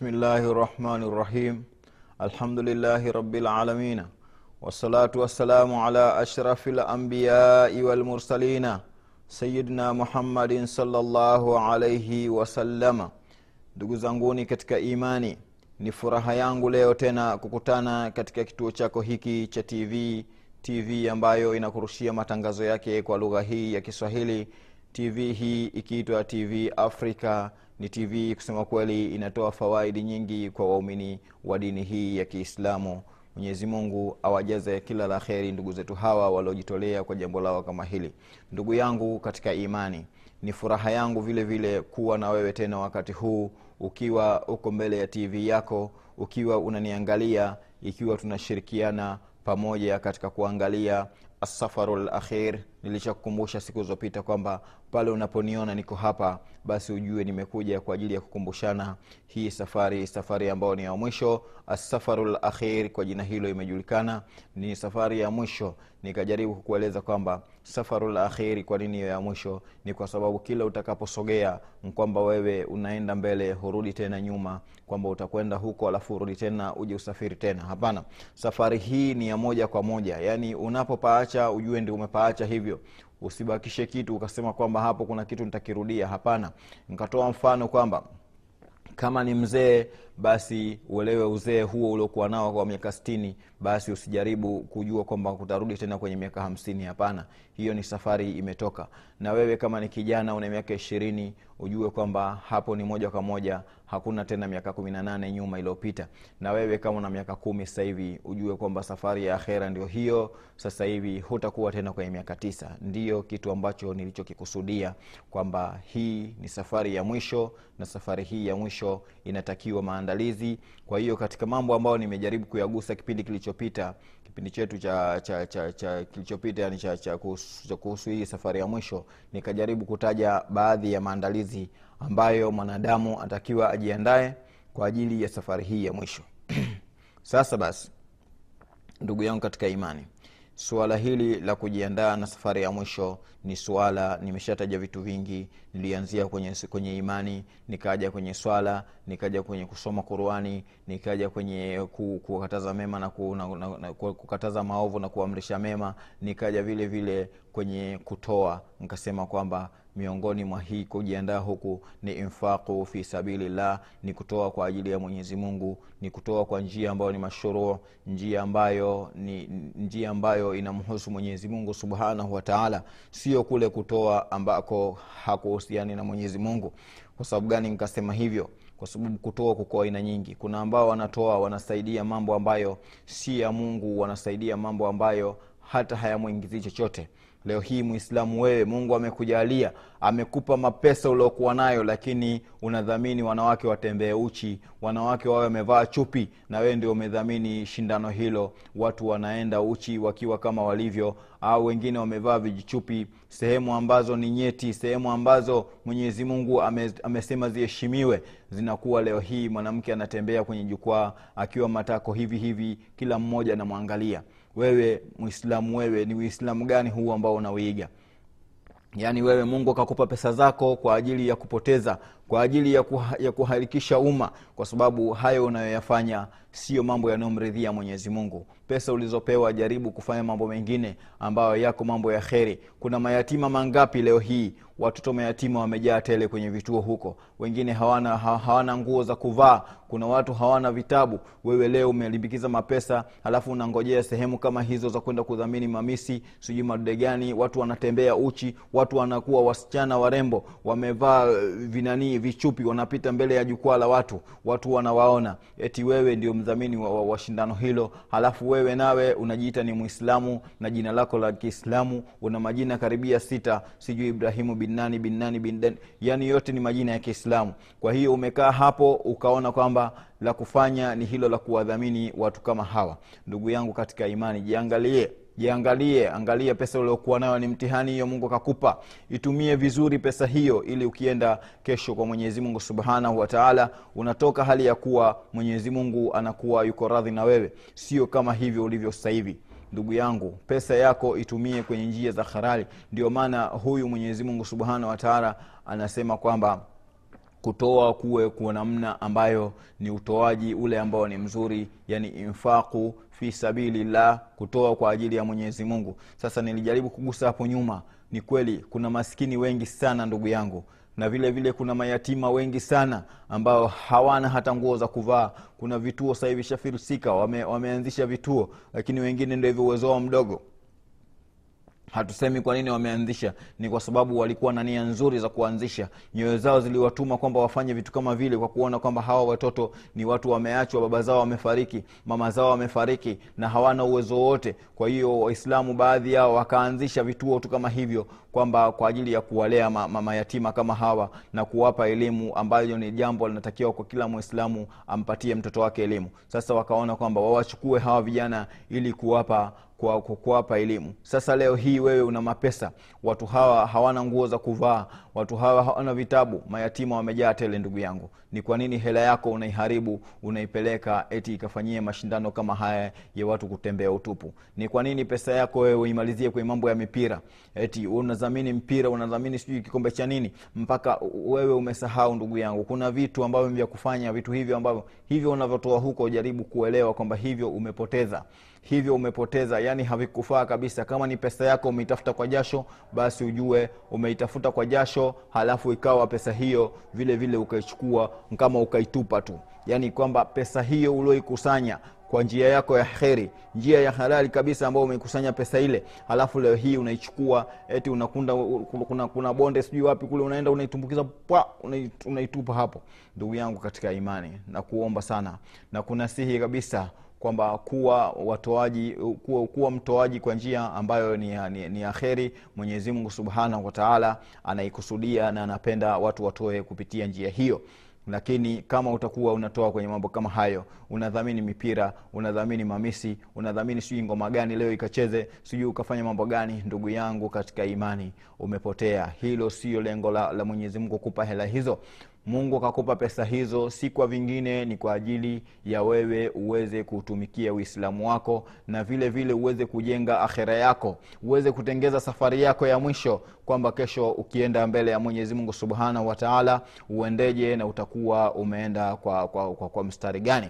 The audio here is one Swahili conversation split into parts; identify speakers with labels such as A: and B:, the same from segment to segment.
A: Bismillahi rahmani rahim. رب العالمين والصلاة wassalatu على ala ashrafi والمرسلين سيدنا sayidina Muhammadin الله عليه wasallama. Ndugu zanguni katika imani, ni furaha yangu leo tena kukutana katika kituo chako hiki cha TV, TV ambayo inakurushia matangazo yake kwa lugha hii ya Kiswahili. TV hii ikiitwa TV Africa ni TV kusema kweli inatoa fawaidi nyingi kwa waumini wa dini hii ya Kiislamu. Mwenyezi Mungu awajaze kila la kheri ndugu zetu hawa waliojitolea kwa jambo lao kama hili. Ndugu yangu katika imani, ni furaha yangu vile vile kuwa na wewe tena wakati huu, ukiwa uko mbele ya TV yako, ukiwa unaniangalia, ikiwa tunashirikiana pamoja katika kuangalia asafaru lakhir. Nilishakukumbusha siku zilizopita kwamba pale unaponiona niko hapa, basi ujue nimekuja kwa ajili ya kukumbushana hii safari, safari ambayo ni ya mwisho. Asafaru lakhir kwa jina hilo imejulikana, ni safari ya mwisho. Nikajaribu kukueleza kwamba safaru lakhiri, kwa nini ya mwisho? Ni kwa sababu kila utakaposogea kwamba wewe unaenda mbele, hurudi tena nyuma, kwamba utakwenda huko alafu urudi tena uje usafiri tena. Hapana, safari hii ni ya moja kwa moja, yaani unapopaacha ujue ndi umepaacha hivyo usibakishe kitu ukasema kwamba hapo kuna kitu nitakirudia. Hapana, nikatoa mfano kwamba kama ni mzee basi uelewe uzee huo uliokuwa nao kwa miaka stini, basi usijaribu kujua kwamba utarudi tena kwenye miaka hamsini. Hapana, hiyo ni safari imetoka. Na wewe kama ni kijana una miaka ishirini, ujue kwamba hapo ni moja kwa moja, hakuna tena miaka kumi na nane nyuma iliyopita. Na wewe kama una miaka kumi sasa hivi, ujue kwamba safari ya akhera ndio hiyo sasa hivi, hutakuwa tena kwenye miaka tisa. Ndiyo kitu ambacho nilichokikusudia kwamba hii ni safari ya mwisho, na safari hii ya mwisho inatakiwa maandalizi. Kwa hiyo katika mambo ambayo nimejaribu kuyagusa kipindi kilichopita, kipindi chetu cha, cha, cha, cha kilichopita yani cha, cha kuhusu hii safari ya mwisho, nikajaribu kutaja baadhi ya maandalizi ambayo mwanadamu atakiwa ajiandae kwa ajili ya safari hii ya mwisho. Sasa basi, ndugu yangu katika imani suala hili la kujiandaa na safari ya mwisho ni suala, nimeshataja vitu vingi. Nilianzia kwenye, kwenye imani, nikaja kwenye swala, nikaja kwenye kusoma Qurani, nikaja kwenye kukataza mema na, ku, na, na, na kukataza maovu na kuamrisha mema, nikaja vile vile kwenye kutoa, nikasema kwamba miongoni mwa hii kujiandaa huku ni infaqu fi sabilillah, ni kutoa kwa ajili ya Mwenyezi Mungu, ni kutoa kwa njia ambayo ni mashuruu, njia ambayo ni njia ambayo inamhusu Mwenyezi Mungu subhanahu wa taala, sio kule kutoa ambako hakuhusiani na Mwenyezi Mungu. Kwa sababu gani nikasema hivyo? Kwa sababu kutoa kuko aina nyingi. Kuna ambao wanatoa wanasaidia mambo ambayo si ya Mungu, wanasaidia mambo ambayo hata hayamwingizii chochote. Leo hii Mwislamu wewe, Mungu amekujalia amekupa mapesa uliokuwa nayo, lakini unadhamini wanawake watembee uchi, wanawake wawe wamevaa chupi, na wewe ndio umedhamini shindano hilo. Watu wanaenda uchi wakiwa kama walivyo, au wengine wamevaa vijichupi sehemu ambazo ni nyeti, sehemu ambazo Mwenyezi Mungu ame, amesema ziheshimiwe, zinakuwa leo hii mwanamke anatembea kwenye jukwaa akiwa matako hivi hivi, kila mmoja anamwangalia. Wewe Mwislamu, wewe ni Uislamu gani huu ambao unauiga? Yaani wewe Mungu akakupa pesa zako kwa ajili ya kupoteza, kwa ajili ya, kuha, ya kuharikisha umma, kwa sababu hayo unayoyafanya sio mambo yanayomridhia Mwenyezi Mungu. Pesa ulizopewa jaribu kufanya mambo mengine ambayo yako mambo ya kheri. Kuna mayatima mangapi leo hii, watoto mayatima wamejaa tele kwenye vituo huko, wengine hawana, ha, hawana nguo za kuvaa, kuna watu hawana vitabu. Wewe leo umelimbikiza mapesa, halafu unangojea sehemu kama hizo za kwenda kudhamini mamisi, sijui madude gani, watu wanatembea uchi, watu wanakuwa wasichana warembo, wamevaa vinanii vichupi wanapita mbele ya jukwaa la watu. Watu wanawaona. Eti wewe ndio mdhamini wa, wa, wa shindano hilo. Halafu wewe nawe unajiita ni mwislamu na jina lako la kiislamu. Una majina karibia sita. Sijui ibrahimu bin nani bin yani yote ni majina ya kiislamu. Kwa hiyo umekaa hapo ukaona kwamba la kufanya ni hilo la kuwadhamini watu kama hawa. Ndugu yangu katika imani jiangalie jiangalie angalia pesa uliokuwa nayo ni mtihani hiyo mungu akakupa. Itumie vizuri pesa hiyo ili ukienda kesho kwa mwenyezi mungu subhanahu wataala unatoka hali ya kuwa mwenyezi mungu anakuwa yuko radhi na wewe. Sio kama hivyo ulivyo sasa hivi. Ndugu yangu pesa yako itumie kwenye njia za harali ndio maana huyu mwenyezi mungu subhanahu wataala anasema kwamba kutoa kuwe kwa namna ambayo ni utoaji ule ambao ni mzuri yani infaku fi sabilillah kutoa kwa ajili ya mwenyezi mungu. Sasa nilijaribu kugusa hapo nyuma ni kweli kuna maskini wengi sana ndugu yangu na vile vile kuna mayatima wengi sana ambao hawana hata nguo za kuvaa. Kuna vituo sasa hivi shafirisika wame, wameanzisha vituo lakini wengine ndo hivyo uwezo wao mdogo hatusemi kwa nini wameanzisha ni kwa sababu walikuwa na nia nzuri za kuanzisha. Nyoyo zao ziliwatuma kwamba wafanye vitu kama vile kwa kuona kwamba hawa watoto ni watu wameachwa baba zao wamefariki mama zao wamefariki na hawana uwezo wowote kwa hiyo waislamu baadhi yao wakaanzisha vituo tu kama hivyo kwamba kwa ajili ya kuwalea ma, ma, mayatima kama hawa na kuwapa elimu ambayo ni jambo linatakiwa kwa kila mwislamu ampatie mtoto wake elimu. Sasa wakaona kwamba wawachukue hawa vijana ili kuwapa kuwapa elimu. Sasa leo hii wewe una mapesa. Watu hawa hawana nguo za kuvaa watu hawa hawana vitabu. Mayatima wamejaa tele ndugu yangu. Ni kwa nini hela yako unaiharibu unaipeleka eti ikafanyie mashindano kama haya ya watu kutembea utupu? Ni kwa nini pesa yako wewe uimalizie kwenye mambo ya mipira? Eti unadhamini mpira unadhamini sijui kikombe cha nini mpaka wewe umesahau ndugu yangu. Kuna vitu ambavyo vya kufanya vitu hivyo ambavyo hivyo unavyotoa huko jaribu kuelewa kwamba hivyo umepoteza hivyo umepoteza yani havikufaa kabisa. Kama ni pesa yako umeitafuta kwa jasho basi ujue umeitafuta kwa jasho halafu ikawa pesa hiyo vile vile ukaichukua kama ukaitupa tu. Yani kwamba pesa hiyo ulioikusanya kwa njia yako ya kheri, njia ya halali kabisa ambayo umeikusanya pesa ile halafu leo hii unaichukua eti unakunda kuna, kuna bonde sijui wapi kule unaenda unaitumbukiza pwa unaitupa hapo. Ndugu yangu katika imani na kuomba sana na kunasihi kabisa kwamba kuwa watoaji kuwa, kuwa mtoaji kwa njia ambayo ni, ni, ni akheri mwenyezi subhanahu wataala anaikusudia na anapenda watu watoe kupitia njia hiyo. Lakini kama utakuwa unatoa kwenye mambo kama hayo unadhamini mipira unadhamini mamisi unadhamini sijui ngoma gani leo ikacheze sijui ukafanya mambo gani ndugu yangu katika imani umepotea. Hilo sio lengo la, la mwenyezi kupa hela hizo mungu akakupa pesa hizo si kwa vingine ni kwa ajili ya wewe uweze kuutumikia uislamu wako na vile vile uweze kujenga akhera yako uweze kutengeza safari yako ya mwisho kwamba kesho ukienda mbele ya mwenyezi mungu subhanahu wataala uendeje na utakuwa umeenda kwa, kwa, kwa, kwa mstari gani.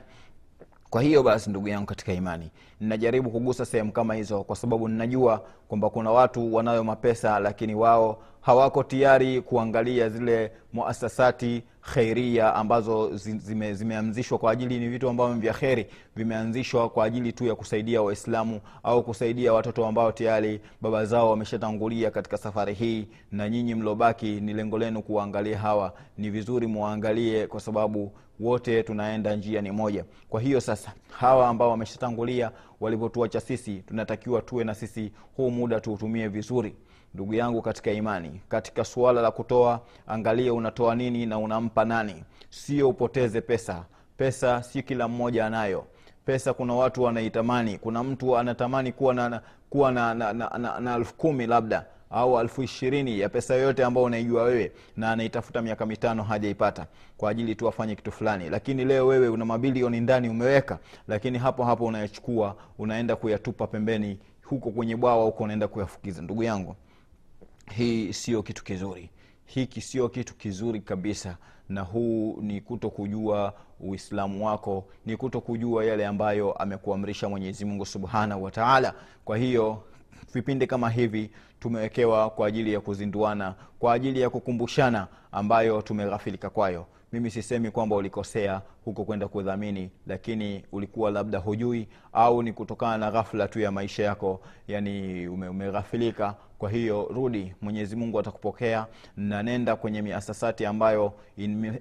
A: Kwa hiyo basi ndugu yangu katika imani ninajaribu kugusa sehemu kama hizo kwa sababu ninajua kwamba kuna watu wanayo mapesa lakini wao hawako tayari kuangalia zile muasasati kheiria ambazo zime, zimeanzishwa kwa ajili ni vitu ambavyo vya kheri vimeanzishwa kwa ajili tu ya kusaidia waislamu au kusaidia watoto ambao tayari baba zao wameshatangulia katika safari hii na nyinyi mlobaki ni lengo lenu kuwaangalia hawa. Ni vizuri muwaangalie kwa sababu wote tunaenda njia ni moja. Kwa hiyo sasa hawa ambao wameshatangulia walivyotuacha sisi tunatakiwa tuwe na sisi huu muda tuutumie vizuri ndugu yangu katika imani katika suala la kutoa angalia unatoa nini na unampa nani. Sio upoteze pesa. Pesa si kila mmoja anayo. Pesa kuna watu wanaitamani. Kuna mtu anatamani kuwa na kuwa na, na, na, na, na elfu kumi labda au elfu ishirini ya pesa yoyote ambayo unaijua wewe na anaitafuta miaka mitano hajaipata kwa ajili tu afanye kitu fulani. Lakini leo wewe una mabilioni ndani umeweka lakini hapo hapo unayachukua unaenda kuyatupa pembeni huko kwenye bwawa huko unaenda kuyafukiza. Ndugu yangu hii sio kitu kizuri. Hiki sio kitu kizuri kabisa. Na huu ni kuto kujua uislamu wako ni kuto kujua yale ambayo amekuamrisha mwenyezi mungu subhanahu wataala kwa hiyo vipindi kama hivi tumewekewa kwa ajili ya kuzinduana kwa ajili ya kukumbushana ambayo tumeghafilika kwayo. Mimi sisemi kwamba ulikosea huko kwenda kudhamini lakini ulikuwa labda hujui au ni kutokana na ghafula tu ya maisha yako yani ume, umeghafilika kwa hiyo rudi mwenyezi mungu atakupokea na nenda kwenye miasasati ambayo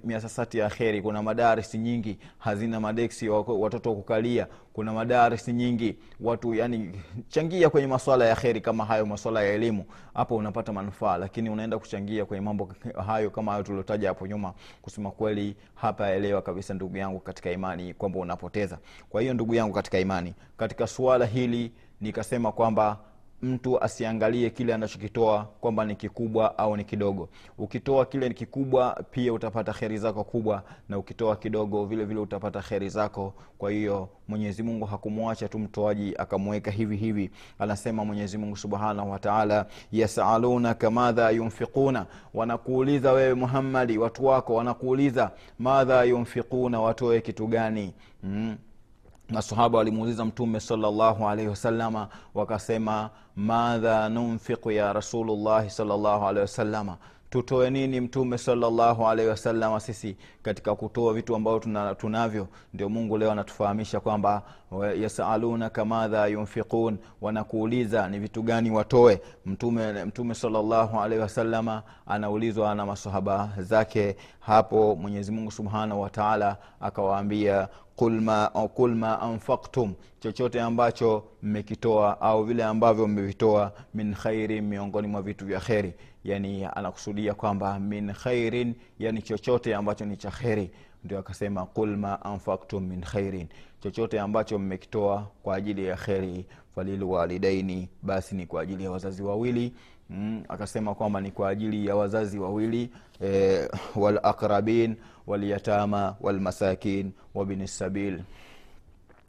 A: miasasati ya kheri. Kuna madarisi nyingi hazina madeksi watoto kukalia. Kuna madarisi nyingi watu yani changia kwenye maswala ya kheri kama hayo maswala ya elimu. Hapo unapata manufaa lakini unaenda kuchangia kwenye mambo hayo kama hayo tuliotaja hapo nyuma. Kusema kweli hapa elewa kabisa ndugu yangu katika imani kwamba unapoteza. Kwa hiyo ndugu yangu katika imani katika suala hili nikasema kwamba mtu asiangalie kile anachokitoa kwamba ni kikubwa au ni kidogo. Ukitoa kile ni kikubwa pia utapata kheri zako kubwa na ukitoa kidogo vile vile utapata kheri zako. Kwa hiyo mwenyezi mungu hakumwacha tu mtoaji akamweka hivi hivi. Anasema mwenyezi mungu subhanahu wataala yasalunaka madha yunfiquna. Wanakuuliza wewe muhammadi watu wako wanakuuliza madha yunfiquna watoe kitu gani? Mm masahaba walimuuliza mtume salllahu alaihi wasalama wakasema madha nunfiqu ya rasulullahi salllahu alaihi wasalama tutoe nini mtume salllahu alaihi wasalama sisi katika kutoa vitu ambavyo tuna, tunavyo? Ndio mungu leo anatufahamisha kwamba yasalunaka madha yunfiqun wanakuuliza ni vitu gani watoe. Mtume mtume salllahu alaihi wasalama anaulizwa na masahaba zake. Hapo mwenyezi mungu subhanahu wataala akawaambia qul ma, ma anfaktum chochote ambacho mmekitoa au vile ambavyo mmevitoa min khairin miongoni mwa vitu vya kheri yani anakusudia kwamba min khairin yani chochote ambacho ni cha kheri. Ndio akasema qul ma anfaktum min khairin. Chochote ambacho mmekitoa kwa ajili ya kheri falilwalidaini basi ni kwa ajili ya wazazi wawili. Mm, akasema kwamba ni kwa ajili ya wazazi wawili e, walaqrabin walyatama walmasakin wabni sabil.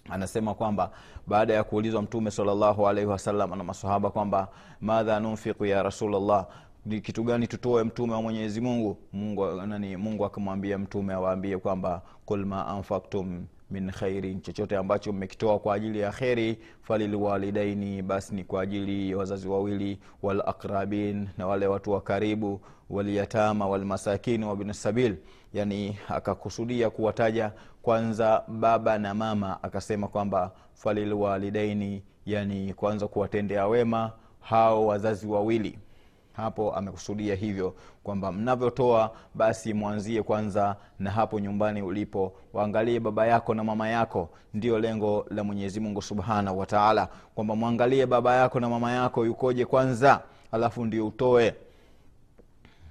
A: Anasema kwamba baada ya kuulizwa mtume salllahu alaihi wasallam na masahaba kwamba madha nunfiku ya rasulllah ni kitu gani tutoe mtume wa mwenyezi mungu? Mungu nani? Mungu akamwambia mtume awaambie kwamba kul ma anfaktum min khairin. Chochote ambacho mmekitoa kwa ajili ya kheri falilwalidaini basi ni kwa ajili ya wazazi wawili walaqrabin na wale watu wa karibu walyatama walmasakini wabnsabil yani akakusudia kuwataja kwanza baba na mama akasema kwamba falilwalidaini yani kwanza kuwatendea wema hao wazazi wawili hapo amekusudia hivyo kwamba mnavyotoa basi mwanzie kwanza na hapo nyumbani ulipo. Waangalie baba yako na mama yako. Ndio lengo la mwenyezi mungu subhanahu wataala kwamba mwangalie baba yako na mama yako yukoje kwanza alafu ndio utoe.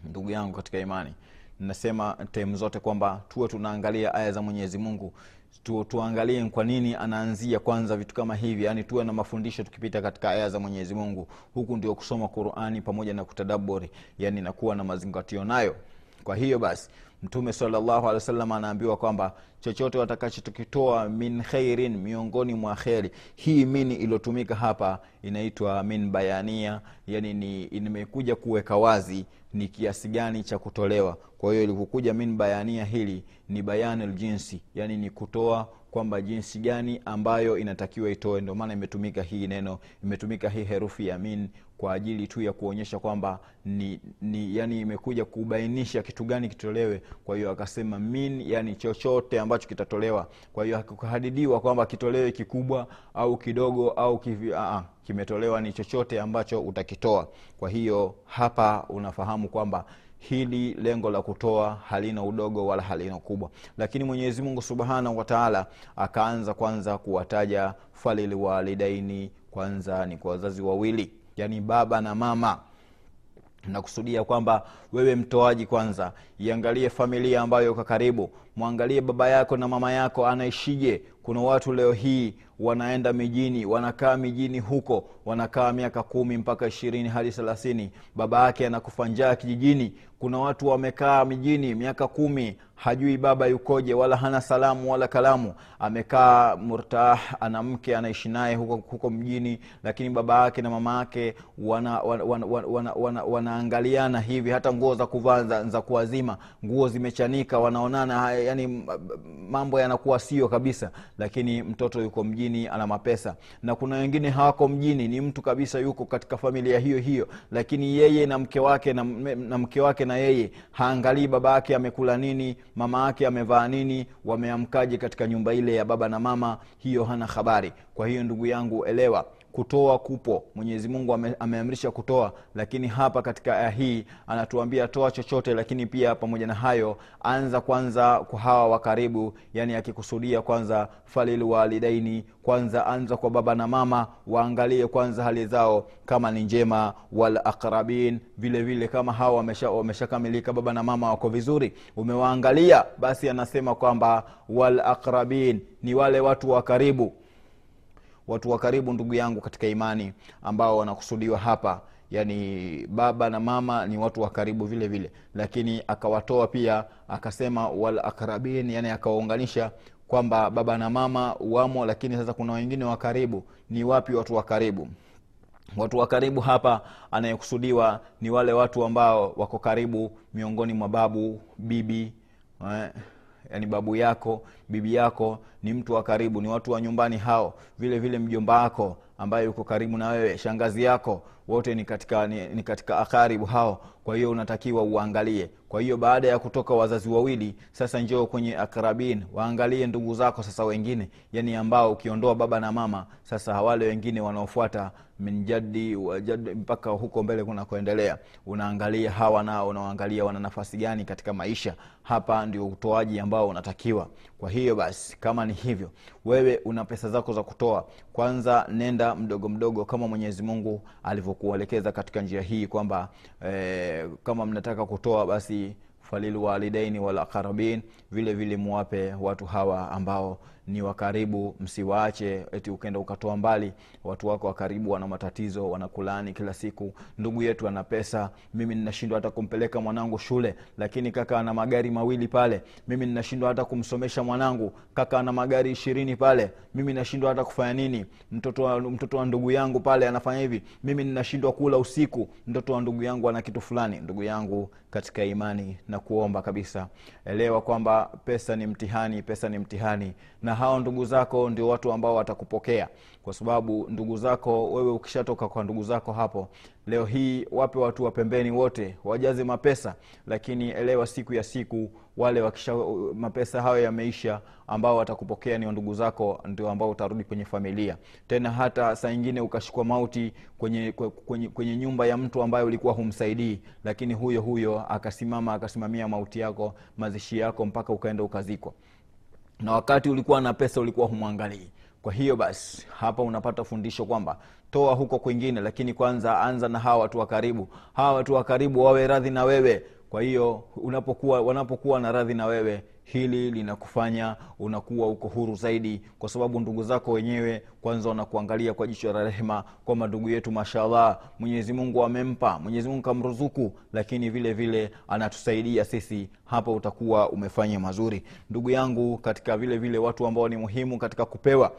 A: Ndugu yangu katika imani nasema temu zote kwamba tuwe tunaangalia aya za mwenyezi mungu. Tu, tuangalie kwa nini anaanzia kwanza vitu kama hivi yaani tuwe na mafundisho tukipita katika aya za mwenyezi mungu. Huku ndio kusoma qurani pamoja na kutadaburi yani nakuwa na mazingatio nayo. Kwa hiyo basi mtume salllahu alehi wasallam anaambiwa kwamba chochote watakachokitoa min kheirin miongoni mwa kheri hii mini iliyotumika hapa inaitwa min bayania yani ni imekuja kuweka wazi ni kiasi gani cha kutolewa. Kwa hiyo ilikukuja min bayania hili ni bayan jinsi yani ni kutoa kwamba jinsi gani ambayo inatakiwa itoe. Ndio maana imetumika hii neno imetumika hii herufi ya min kwa ajili tu ya kuonyesha kwamba ni, ni yani imekuja kubainisha kitu gani kitolewe. Kwa hiyo akasema min yani chochote ambacho kitatolewa. Kwa hiyo hakuhadidiwa kwamba kitolewe kikubwa au kidogo au kivi, aa, kimetolewa ni chochote ambacho utakitoa. Kwa hiyo hapa unafahamu kwamba hili lengo la kutoa halina udogo wala halina ukubwa. Lakini mwenyezi mungu subhanahu wataala akaanza kwanza kuwataja falilwalidaini kwanza ni kwa wazazi wawili yani baba na mama. Nakusudia kwamba wewe mtoaji kwanza iangalie familia ambayo uko karibu mwangalie baba yako na mama yako anaishije kuna watu leo hii wanaenda mijini wanakaa mijini huko wanakaa miaka kumi mpaka ishirini hadi thelathini. Baba yake anakufa njaa kijijini. Kuna watu wamekaa mijini miaka kumi hajui baba yukoje wala hana salamu wala kalamu. Amekaa murtah ana mke anaishi naye huko, huko mjini lakini baba yake na mama yake wanaangaliana wana, wana, wana, wana, wana, hivi. Hata nguo za kuvaa za kuwazima nguo zimechanika wanaonana yani mambo yanakuwa sio kabisa lakini mtoto yuko mjini ana mapesa. Na kuna wengine hawako mjini ni mtu kabisa yuko katika familia hiyo hiyo lakini yeye na mke wake na, na mke wake na yeye haangalii baba yake amekula nini mama yake amevaa nini wameamkaje katika nyumba ile ya baba na mama hiyo hana habari. Kwa hiyo ndugu yangu elewa kutoa kupo. Mwenyezi mungu ame, ameamrisha kutoa lakini hapa katika aya hii anatuambia toa chochote lakini pia pamoja na hayo anza kwanza kwa hawa wa karibu yani akikusudia kwanza falil walidaini kwanza anza kwa baba na mama waangalie kwanza hali zao kama ni njema wal aqrabin vile vile kama hawa wameshakamilika wamesha baba na mama wako vizuri umewaangalia basi anasema kwamba wal aqrabin ni wale watu wa karibu watu wa karibu ndugu yangu katika imani ambao wanakusudiwa hapa. Yani baba na mama ni watu wa karibu vile vile. Lakini akawatoa pia akasema wal yani akawaunganisha kwamba baba na mama wamo lakini sasa kuna wengine wa karibu. Ni wapi watu wa karibu? Watu wa karibu hapa anayekusudiwa ni wale watu ambao wako karibu miongoni mwa babu bibi eh, yani babu yako bibi yako ni mtu wa karibu ni watu wa nyumbani hao. Vile vile mjomba wako ambaye yuko karibu na wewe shangazi yako wote ni katika ni, ni katika akaribu hao. Kwa hiyo unatakiwa uangalie. Kwa hiyo baada ya kutoka wazazi wawili sasa njoo kwenye akrabin waangalie ndugu zako sasa wengine yani ambao ukiondoa baba na mama sasa wale wengine wanaofuata min jadi mpaka huko mbele kunakoendelea. Unaangalia hawa nao unawaangalia wana nafasi gani katika maisha. Hapa ndio utoaji ambao unatakiwa. Kwa hiyo basi kama ni hivyo wewe una pesa zako za kutoa kwanza nenda mdogo mdogo kama mwenyezi mungu alivyokuelekeza katika njia hii kwamba e, kama mnataka kutoa basi falilwalidaini walaqarabin vile vile muwape watu hawa ambao ni wakaribu msiwaache eti ukenda ukatoa mbali. Watu wako wa karibu wana matatizo wanakulani kila siku. Ndugu yetu ana pesa mimi ninashindwa hata kumpeleka mwanangu shule. Lakini kaka ana magari mawili pale. Mimi ninashindwa hata kumsomesha mwanangu. Kaka ana magari ishirini pale. Mimi nashindwa hata kufanya nini. Mtoto wa, mtoto wa ndugu yangu pale anafanya hivi. Mimi ninashindwa kula usiku. Mtoto wa ndugu yangu ana kitu fulani. Ndugu yangu katika imani na kuomba kabisa. Elewa kwamba pesa ni mtihani pesa ni mtihani. Na hao ndugu zako ndio watu ambao watakupokea. Kwa sababu ndugu zako wewe ukishatoka kwa ndugu zako hapo leo hii wape watu wa pembeni wote wajaze mapesa. Lakini elewa siku ya siku wale wakisha mapesa hayo yameisha ambao watakupokea ni ndugu zako ndio ambao utarudi kwenye familia. Tena hata saa ingine ukashukwa mauti kwenye, kwenye, kwenye nyumba ya mtu ambaye ulikuwa humsaidii. Lakini huyo huyo akasimama akasimamia mauti yako mazishi yako mpaka ukaenda ukazikwa na wakati ulikuwa na pesa ulikuwa humwangalii. Kwa hiyo basi hapa unapata fundisho kwamba toa huko kwingine lakini kwanza anza na hawa watu wa karibu. Hawa watu wa karibu wawe radhi na wewe. Kwa hiyo unapokuwa wanapokuwa na radhi na wewe hili linakufanya unakuwa uko huru zaidi kwa sababu ndugu zako wenyewe kwanza wanakuangalia kwa jicho la rehema kwamba ndugu yetu mashallah mwenyezi mungu amempa mwenyezi mungu kamruzuku lakini vile vile anatusaidia sisi. Hapa utakuwa umefanya mazuri. Ndugu yangu katika vile vile watu ambao ni muhimu katika kupewa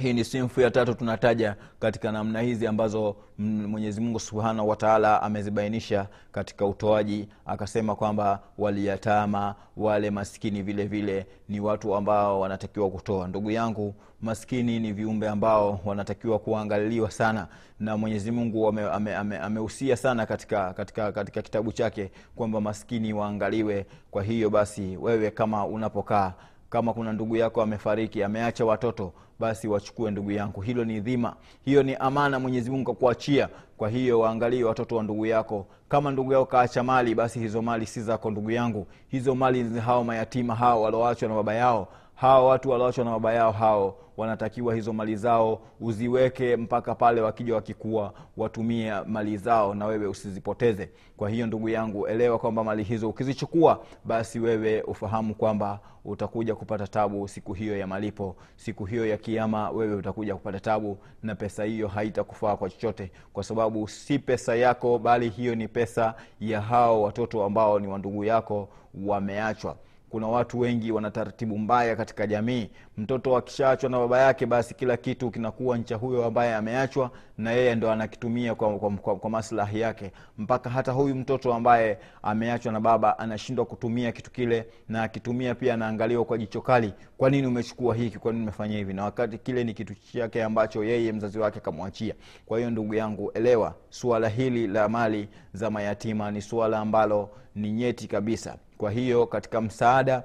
A: hii ni sinfu ya tatu tunataja katika namna hizi ambazo mwenyezi mungu subhanahu wataala amezibainisha katika utoaji akasema kwamba waliyatama wale maskini vile vile ni watu ambao wanatakiwa kutoa. Ndugu yangu maskini ni viumbe ambao wanatakiwa kuangaliliwa sana na mwenyezi mungu amehusia ame, ame, ame sana katika, katika, katika kitabu chake kwamba maskini waangaliwe. Kwa hiyo basi wewe kama unapokaa kama kuna ndugu yako amefariki ameacha watoto basi wachukue ndugu yangu. Hilo ni dhima. Hiyo ni amana mwenyezi mungu kakuachia kwa hiyo waangalie watoto wa ndugu yako. Kama ndugu yao kaacha mali basi hizo mali si zako ndugu yangu. Hizo mali hao mayatima hao walioachwa na baba yao hao watu walioachwa na baba yao hao wanatakiwa hizo mali zao uziweke mpaka pale wakija wakikua watumie mali zao na wewe usizipoteze. Kwa hiyo ndugu yangu elewa kwamba mali hizo ukizichukua basi wewe ufahamu kwamba utakuja kupata tabu siku hiyo ya malipo. Siku hiyo ya kiama wewe utakuja kupata tabu na pesa hiyo haitakufaa kwa chochote. Kwa sababu si pesa yako bali hiyo ni pesa ya hao watoto ambao ni wandugu yako wameachwa kuna watu wengi wana taratibu mbaya katika jamii. Mtoto akishaachwa na baba yake basi kila kitu kinakuwa ncha huyo ambaye ameachwa na yeye ndo anakitumia kwa, kwa, kwa, kwa maslahi yake. Mpaka hata huyu mtoto ambaye ameachwa na baba anashindwa kutumia kitu kile na akitumia pia anaangaliwa kwa jicho kali. Kwa nini umechukua hiki? Kwa nini umefanya hivi? Na wakati kile ni kitu chake ambacho yeye mzazi wake akamwachia. Kwa hiyo ndugu yangu elewa suala hili la mali za mayatima ni suala ambalo ni nyeti kabisa kwa hiyo katika msaada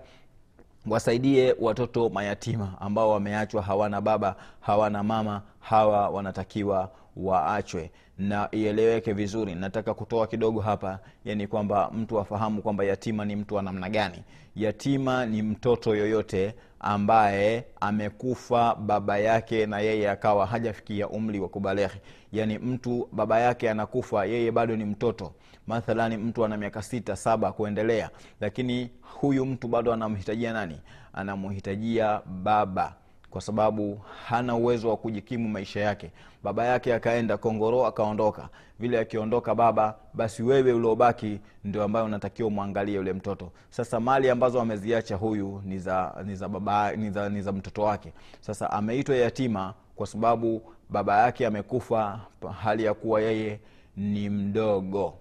A: wasaidie watoto mayatima ambao wameachwa hawana baba hawana mama hawa wanatakiwa waachwe na ieleweke vizuri. Nataka kutoa kidogo hapa yani kwamba mtu afahamu kwamba yatima ni mtu wa namna gani. Yatima ni mtoto yoyote ambaye amekufa baba yake na yeye akawa hajafikia umri wa kubalehe. Yani mtu baba yake anakufa yeye bado ni mtoto. Mathalani mtu ana miaka sita saba kuendelea. Lakini huyu mtu bado anamhitajia nani? Anamhitajia baba kwa sababu hana uwezo wa kujikimu maisha yake. Baba yake akaenda kongoro akaondoka. Vile akiondoka baba basi wewe uliobaki ndio ambayo unatakiwa umwangalie yule mtoto. Sasa mali ambazo ameziacha huyu ni za ni za baba ni za, ni za mtoto wake. Sasa ameitwa yatima kwa sababu baba yake amekufa hali ya kuwa yeye ni mdogo.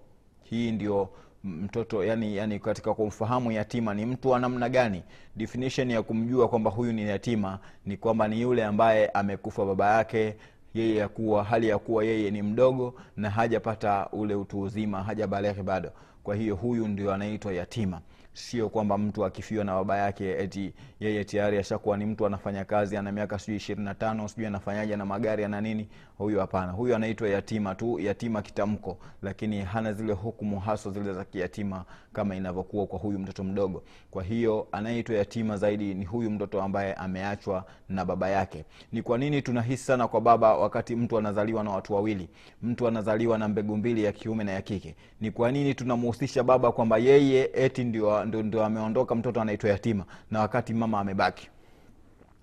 A: Hii ndio mtoto yani, yani katika kumfahamu yatima ni mtu wa namna gani? Definition ya kumjua kwamba huyu ni yatima ni kwamba ni yule ambaye amekufa baba yake yeye ya kuwa hali ya kuwa yeye ni mdogo na hajapata ule utu uzima hajabalehe bado. Kwa hiyo huyu ndio anaitwa yatima sio kwamba mtu akifiwa na baba yake eti yeye tayari ashakuwa ni mtu anafanya kazi ana miaka sijui ishirini na tano sijui anafanyaje na magari ana nini. Huyu hapana. Huyu anaitwa yatima tu yatima kitamko lakini hana zile hukumu haswa zile za kiyatima kama inavyokuwa kwa huyu mtoto mdogo. Kwa hiyo anayeitwa yatima zaidi ni huyu mtoto ambaye ameachwa na baba yake. Ni kwa nini tunahisi sana kwa baba wakati mtu anazaliwa na watu wawili? Mtu anazaliwa na mbegu mbili ya kiume na ya kike. Ni kwa nini tunamhusisha baba kwamba yeye eti ndio, ndio, ndo ameondoka mtoto anaitwa yatima na wakati mama amebaki.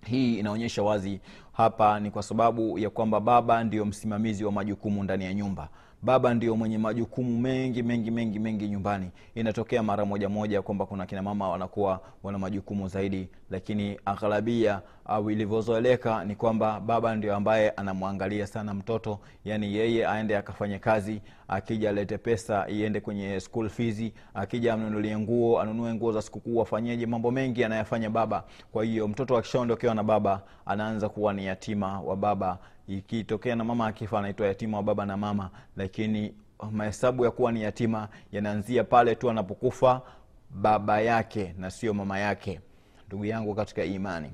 A: Hii inaonyesha wazi hapa ni kwa sababu ya kwamba baba ndiyo msimamizi wa majukumu ndani ya nyumba baba ndio mwenye majukumu mengi mengi mengi mengi nyumbani. Inatokea mara moja moja kwamba kuna kina mama wanakuwa wana majukumu zaidi lakini aghalabia au ilivyozoeleka ni kwamba baba ndio ambaye anamwangalia sana mtoto. Yani yeye aende akafanye kazi akija alete pesa iende kwenye school fees akija amnunulie nguo anunue nguo za sikukuu afanyeje mambo mengi anayafanya baba. Kwa hiyo mtoto akishaondokewa na baba anaanza kuwa ni yatima wa baba ikitokea na mama akifa anaitwa yatima wa baba na mama. Lakini mahesabu ya kuwa ni yatima yanaanzia pale tu anapokufa baba yake na sio mama yake. Ndugu yangu katika imani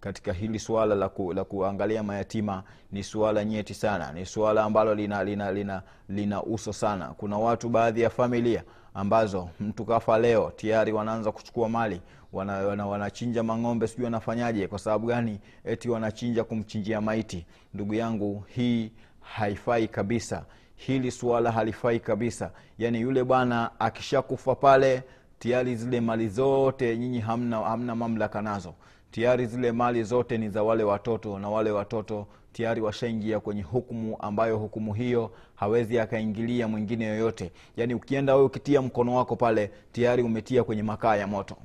A: katika hili suala la, ku, la kuangalia mayatima ni suala nyeti sana. Ni suala ambalo lina lina lina lina uso sana. Kuna watu baadhi ya familia ambazo mtu kafa leo tayari wanaanza kuchukua mali wanachinja wana, wana mang'ombe sijui wanafanyaje kwa sababu gani? Eti wanachinja kumchinjia maiti. Ndugu yangu hii haifai kabisa. Hili suala halifai kabisa. Yaani yule bwana akishakufa pale tayari zile mali zote nyinyi hamna, hamna mamlaka nazo. Tayari zile mali zote ni za wale watoto na wale watoto tayari washaingia kwenye hukumu ambayo hukumu hiyo hawezi akaingilia mwingine yoyote. Yaani ukienda wewe ukitia mkono wako pale tayari umetia kwenye makaa ya moto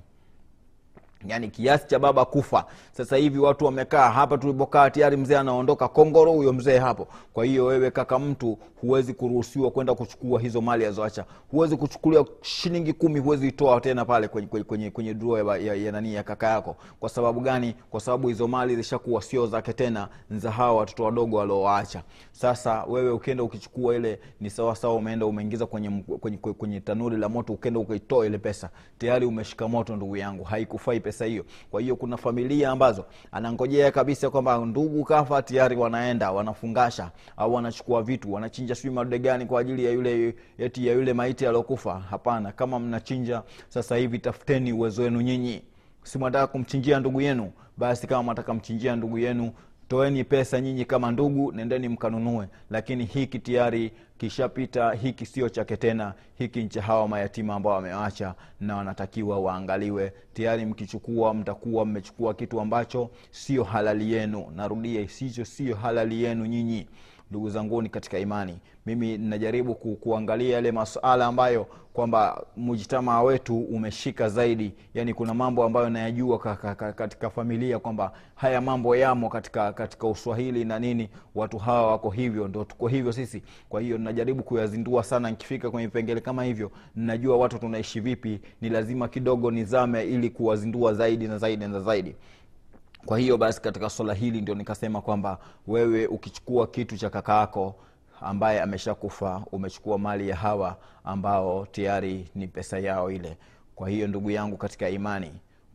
A: yaani kiasi cha baba kufa. Sasa hivi watu wamekaa hapa tulipokaa tayari mzee anaondoka kongoro huyo mzee hapo. Kwa hiyo wewe kaka mtu huwezi kuruhusiwa kwenda kuchukua hizo mali azoacha. Huwezi kuchukulia shilingi kumi huwezi itoa tena pale kwenye, kwenye, kwenye dro ya, ya, ya nani ya kaka yako. Kwa sababu gani? Kwa sababu hizo mali zishakuwa sio zake tena za hawa watoto wadogo waliowaacha. Sasa wewe ukienda ukichukua ile ni sawasawa umeenda umeingiza kwenye, kwenye, kwenye, kwenye tanuri la moto ukienda ukaitoa ile pesa. Tayari umeshika moto ndugu yangu. Haikufai pesa hiyo. Kwa hiyo kuna familia ambazo anangojea kabisa kwamba ndugu kafa tayari wanaenda wanafungasha au wanachukua vitu wanachinja sijui madude gani kwa ajili ya yule eti ya yule maiti aliokufa. Hapana kama mnachinja sasa hivi tafuteni uwezo wenu nyinyi. Si mwataka kumchinjia ndugu yenu basi kama mwataka mchinjia ndugu yenu toeni pesa nyinyi kama ndugu nendeni mkanunue. Lakini hiki tayari kishapita hiki sio chake tena. Hiki ncha hawa mayatima ambao wamewacha na wanatakiwa waangaliwe. Tayari mkichukua mtakuwa mmechukua kitu ambacho sio halali yenu. Narudia sicho sio halali yenu nyinyi ndugu zanguni katika imani. Mimi najaribu ku, kuangalia yale masuala ambayo kwamba mujtamaa wetu umeshika zaidi. Yani kuna mambo ambayo nayajua ka, ka, ka, katika familia kwamba haya mambo yamo katika katika uswahili na nini. Watu hawa wako hivyo ndo tuko hivyo sisi. Kwa hiyo najaribu kuyazindua sana. Nikifika kwenye vipengele kama hivyo najua watu tunaishi vipi. Ni lazima kidogo nizame ili kuwazindua zaidi na zaidi na zaidi kwa hiyo basi katika swala hili ndio nikasema kwamba wewe ukichukua kitu cha kaka yako ambaye ameshakufa umechukua mali ya hawa ambao tayari ni pesa yao ile. Kwa hiyo ndugu yangu katika imani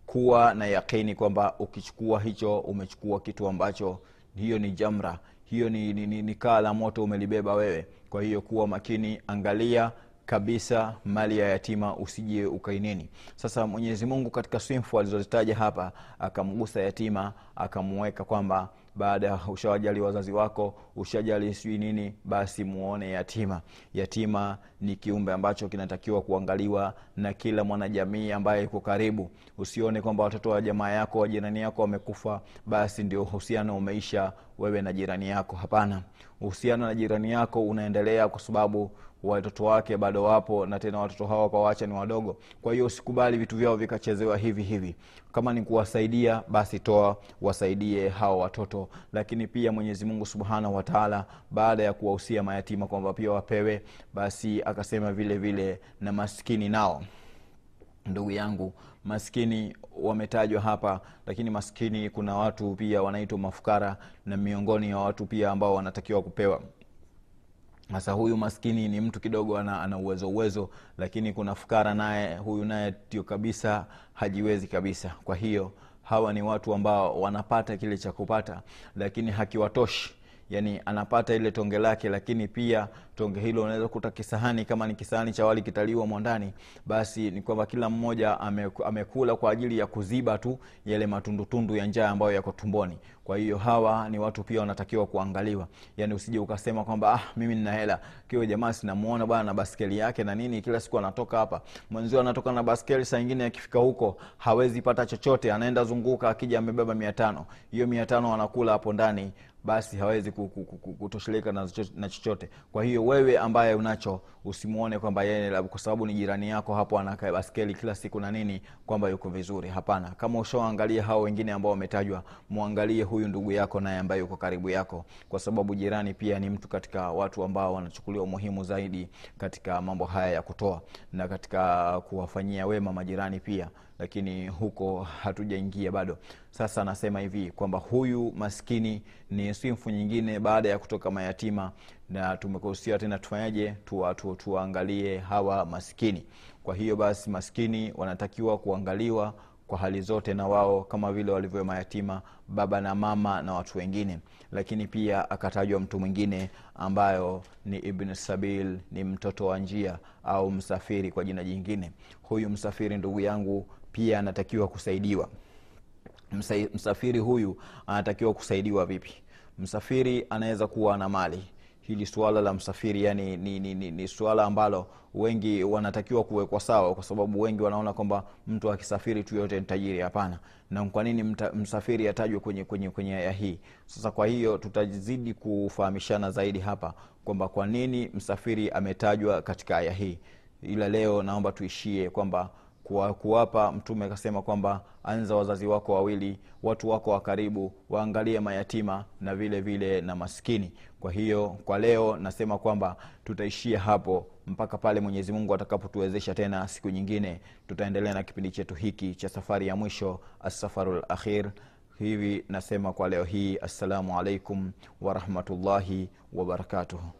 A: kuwa na yakini kwamba ukichukua hicho umechukua kitu ambacho hiyo ni jamra hiyo ni, ni, ni, ni kaa la moto umelibeba wewe. Kwa hiyo kuwa makini angalia kabisa mali ya yatima usije ukainini sasa mwenyezi mungu katika swimfu alizozitaja hapa akamgusa yatima akamuweka kwamba baada ushawajali wazazi wako ushajali sijui nini basi muone yatima. Yatima ni kiumbe ambacho kinatakiwa kuangaliwa na kila mwanajamii ambaye iko karibu. Usione kwamba watoto wa jamaa yako wa jirani yako wamekufa basi ndio uhusiano umeisha wewe na jirani yako. Hapana. Uhusiano na jirani yako unaendelea kwa sababu watoto wake bado wapo na tena watoto hawa kwa ni wadogo. Kwa hiyo usikubali vitu vyao vikachezewa hivi hivi. Kama ni kuwasaidia basi toa wasaidie hawa watoto. Lakini pia mwenyezi mungu subhanahu wataala baada ya kuwahusia mayatima kwamba pia wapewe basi akasema vile vile na maskini nao. Ndugu yangu maskini wametajwa hapa lakini maskini kuna watu pia wanaitwa mafukara na miongoni ya watu pia ambao wanatakiwa kupewa sasa huyu maskini ni mtu kidogo ana, ana uwezo uwezo lakini kuna fukara naye huyu naye tio kabisa hajiwezi kabisa. Kwa hiyo hawa ni watu ambao wanapata kile cha kupata lakini hakiwatoshi yani anapata ile tonge lake lakini pia tonge hilo unaweza kuta kisahani kama ni kisahani cha wali kitaliwa mwandani basi ni kwamba kila mmoja amekula kwa ajili ya kuziba tu yale matundutundu ya njaa ambayo yako tumboni. Kwa hiyo hawa ni watu pia wanatakiwa kuangaliwa. Yani usije ukasema kwamba ah, mimi nina hela. Kiwe jamaa sinamuona bwana na baskeli yake na nini kila siku anatoka hapa. Mwenzio anatoka na baskeli saa ingine akifika huko hawezi pata chochote anaenda zunguka akija amebeba mia tano. Hiyo mia tano anakula hapo ndani basi hawezi kutosheleka na chochote. Kwa hiyo wewe ambaye unacho usimuone kwamba kwa sababu ni jirani yako hapo anakaa baskeli kila siku na nini kwamba yuko vizuri. Hapana. Kama ushaangalia hao wengine ambao wametajwa mwangalie huyu ndugu yako naye ambaye yuko karibu yako. Kwa sababu jirani pia ni mtu katika watu ambao wanachukuliwa umuhimu zaidi katika mambo haya ya kutoa na katika kuwafanyia wema majirani pia lakini huko hatujaingia bado. Sasa anasema hivi kwamba huyu maskini ni swimfu nyingine baada ya kutoka mayatima na tumekuhusia tena tufanyaje? Tuwaangalie hawa maskini. Kwa hiyo basi maskini wanatakiwa kuangaliwa kwa hali zote na wao kama vile walivyo mayatima baba na mama na watu wengine. Lakini pia akatajwa mtu mwingine ambayo ni ibn sabil ni mtoto wa njia au msafiri kwa jina jingine. Huyu msafiri ndugu yangu pia anatakiwa kusaidiwa. Msa, msafiri huyu anatakiwa kusaidiwa vipi? Msafiri anaweza kuwa na mali hili suala la msafiri yani ni, ni, ni, ni suala ambalo wengi wanatakiwa kuwekwa sawa kwa sababu wengi wanaona kwamba mtu akisafiri tu yote ni tajiri. Hapana. Na kwa nini msafiri atajwe kwenye kwenye kwenye aya hii? Sasa kwa hiyo tutazidi kufahamishana zaidi hapa kwamba kwa nini msafiri ametajwa katika aya hii. Ila leo naomba tuishie kwamba kuwa, kuwapa mtume akasema kwamba anza wazazi wako wawili watu wako wa karibu waangalie mayatima na vile vile na maskini. Kwa hiyo kwa leo nasema kwamba tutaishia hapo mpaka pale mwenyezi mungu atakapotuwezesha tena siku nyingine. Tutaendelea na kipindi chetu hiki cha safari ya mwisho assafaru lakhir hivi nasema kwa leo hii assalamu alaikum warahmatullahi wabarakatuhu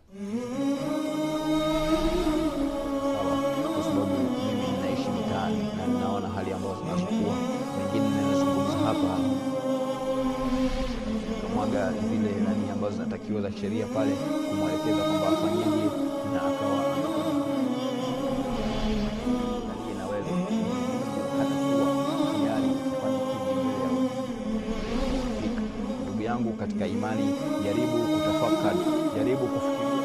A: kamwaga zile nani ambazo zinatakiwa za sheria pale kumwelekeza kwamba afanyeje na akawa ndugu yangu katika imani jaribu kutafakari jaribu kufikiria